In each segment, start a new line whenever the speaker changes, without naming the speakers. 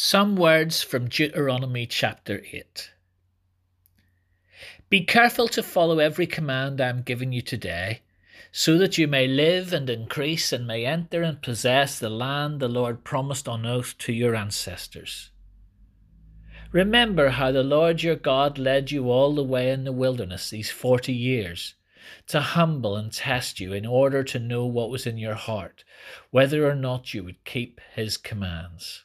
Some words from Deuteronomy chapter 8. Be careful to follow every command I am giving you today, so that you may live and increase and may enter and possess the land the Lord promised on oath to your ancestors. Remember how the Lord your God led you all the way in the wilderness these forty years, to humble and test you in order to know what was in your heart, whether or not you would keep his commands.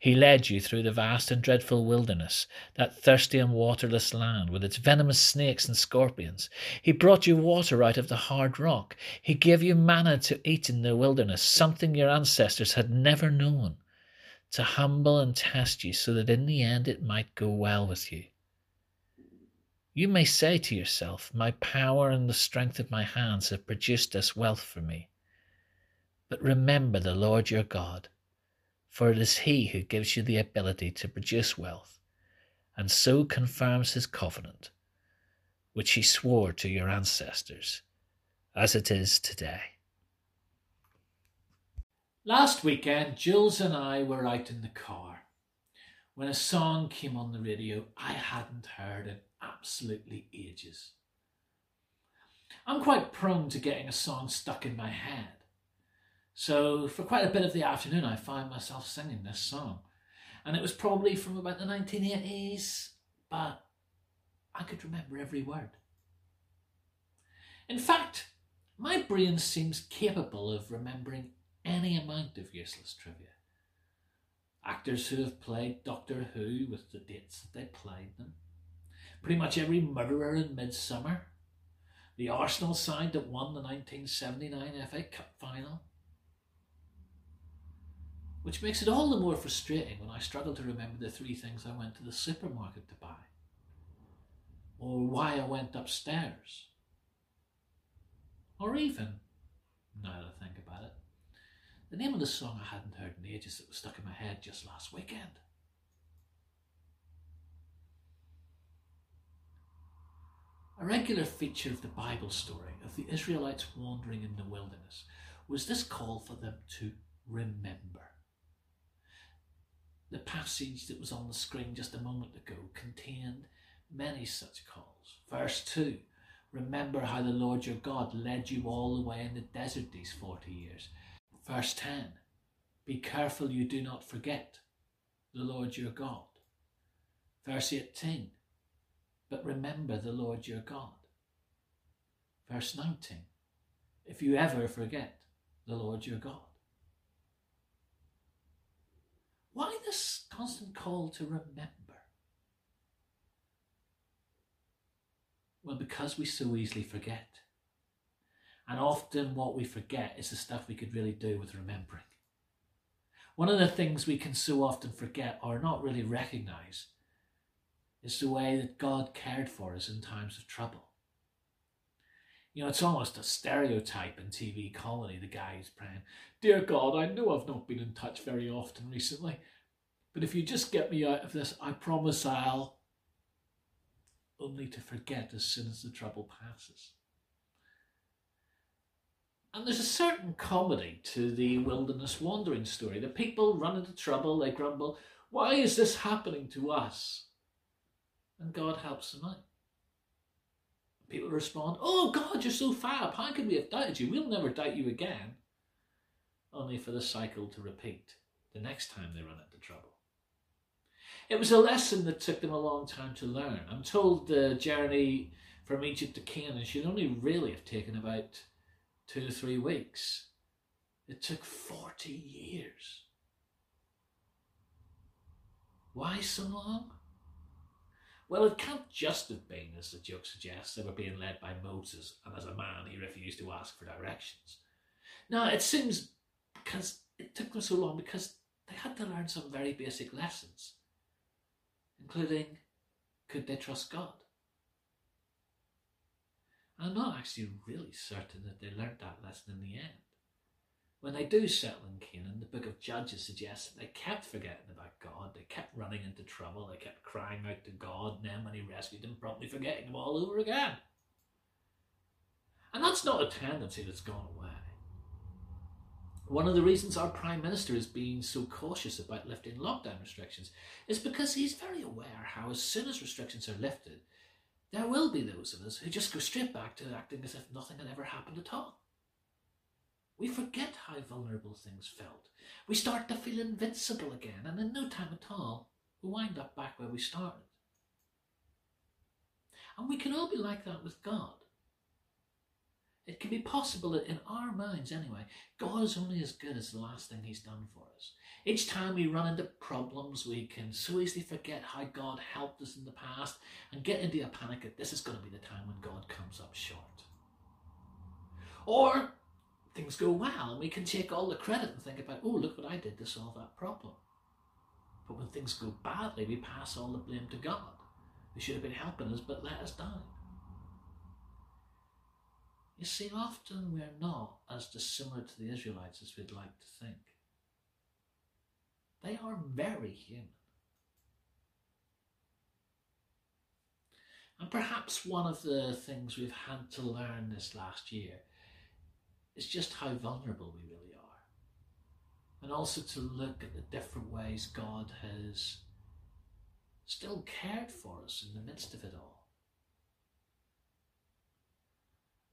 He led you through the vast and dreadful wilderness, that thirsty and waterless land with its venomous snakes and scorpions. He brought you water out of the hard rock. He gave you manna to eat in the wilderness, something your ancestors had never known, to humble and test you so that in the end it might go well with you. You may say to yourself, My power and the strength of my hands have produced this wealth for me. But remember the Lord your God for it is He who gives you the ability to produce wealth, and so confirms His covenant, which He swore to your ancestors, as it is today. Last weekend, Jules and I were out in the car when a song came on the radio I hadn't heard in absolutely ages. I'm quite prone to getting a song stuck in my head. So for quite a bit of the afternoon, I found myself singing this song. And it was probably from about the 1980s, but I could remember every word. In fact, my brain seems capable of remembering any amount of useless trivia. Actors who have played Doctor Who with the dates that they played them. Pretty much every murderer in Midsomer. The Arsenal side that won the 1979 FA Cup final which makes it all the more frustrating when I struggle to remember the three things I went to the supermarket to buy, or why I went upstairs, or even, now that I think about it, the name of the song I hadn't heard in ages that was stuck in my head just last weekend. A regular feature of the Bible story of the Israelites wandering in the wilderness was this call for them to remember. The passage that was on the screen just a moment ago contained many such calls. Verse 2 Remember how the Lord your God led you all the way in the desert these 40 years. Verse 10 Be careful you do not forget the Lord your God. Verse 18 But remember the Lord your God. Verse 19 If you ever forget the Lord your God. Why this constant call to remember? Well, because we so easily forget. And often what we forget is the stuff we could really do with remembering. One of the things we can so often forget or not really recognize is the way that God cared for us in times of trouble. You know, it's almost a stereotype in TV comedy. The guy is praying, Dear God, I know I've not been in touch very often recently, but if you just get me out of this, I promise I'll. Only to forget as soon as the trouble passes. And there's a certain comedy to the wilderness wandering story. The people run into trouble, they grumble, Why is this happening to us? And God helps them out. People respond, Oh God, you're so fab. How could we have doubted you? We'll never doubt you again. Only for the cycle to repeat the next time they run into trouble. It was a lesson that took them a long time to learn. I'm told uh, the journey from Egypt to Canaan should only really have taken about two to three weeks. It took 40 years. Why so long? Well, it can't just have been, as the joke suggests, they were being led by Moses, and as a man, he refused to ask for directions. No, it seems because it took them so long because they had to learn some very basic lessons, could they trust God? I'm not actually really certain that they learnt that lesson in the end. When they do settle in Canaan, the book of Judges suggests that they kept forgetting about God, they kept running into trouble, they kept crying out to God, and then when He rescued them, promptly forgetting them all over again. And that's not a tendency that's gone away. One of the reasons our Prime Minister is being so cautious about lifting lockdown restrictions is because he's very aware how, as soon as restrictions are lifted, there will be those of us who just go straight back to acting as if nothing had ever happened at all. We forget how vulnerable things felt. We start to feel invincible again, and in no time at all, we wind up back where we started. And we can all be like that with God. It can be possible that in our minds, anyway, God is only as good as the last thing He's done for us. Each time we run into problems, we can so easily forget how God helped us in the past and get into a panic that this is going to be the time when God comes up short. Or things go well and we can take all the credit and think about, oh, look what I did to solve that problem. But when things go badly, we pass all the blame to God, who should have been helping us but let us down. You see, often we're not as dissimilar to the Israelites as we'd like to think. They are very human. And perhaps one of the things we've had to learn this last year is just how vulnerable we really are. And also to look at the different ways God has still cared for us in the midst of it all.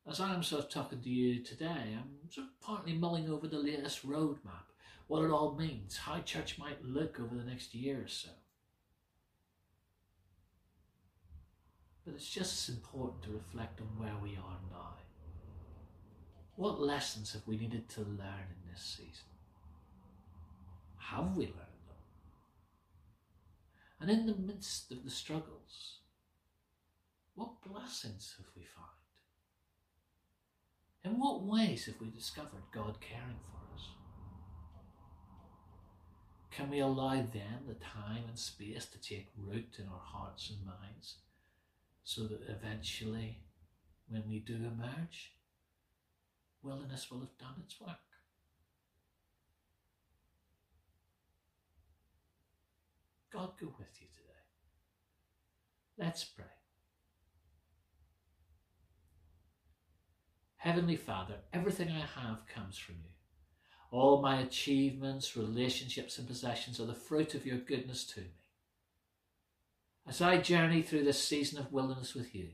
As I'm sort of talking to you today, I'm sort of partly mulling over the latest roadmap, what it all means, how church might look over the next year or so. But it's just as important to reflect on where we are now. What lessons have we needed to learn in this season? Have we learned them? And in the midst of the struggles, what blessings have we found? In what ways have we discovered God caring for us? Can we allow then the time and space to take root in our hearts and minds so that eventually, when we do emerge, wilderness will have done its work? God go with you today. Let's pray. Heavenly Father, everything I have comes from you. All my achievements, relationships, and possessions are the fruit of your goodness to me. As I journey through this season of wilderness with you,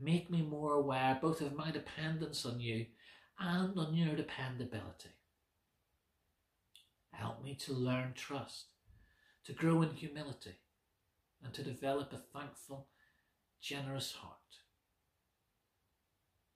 make me more aware both of my dependence on you and on your dependability. Help me to learn trust, to grow in humility, and to develop a thankful, generous heart.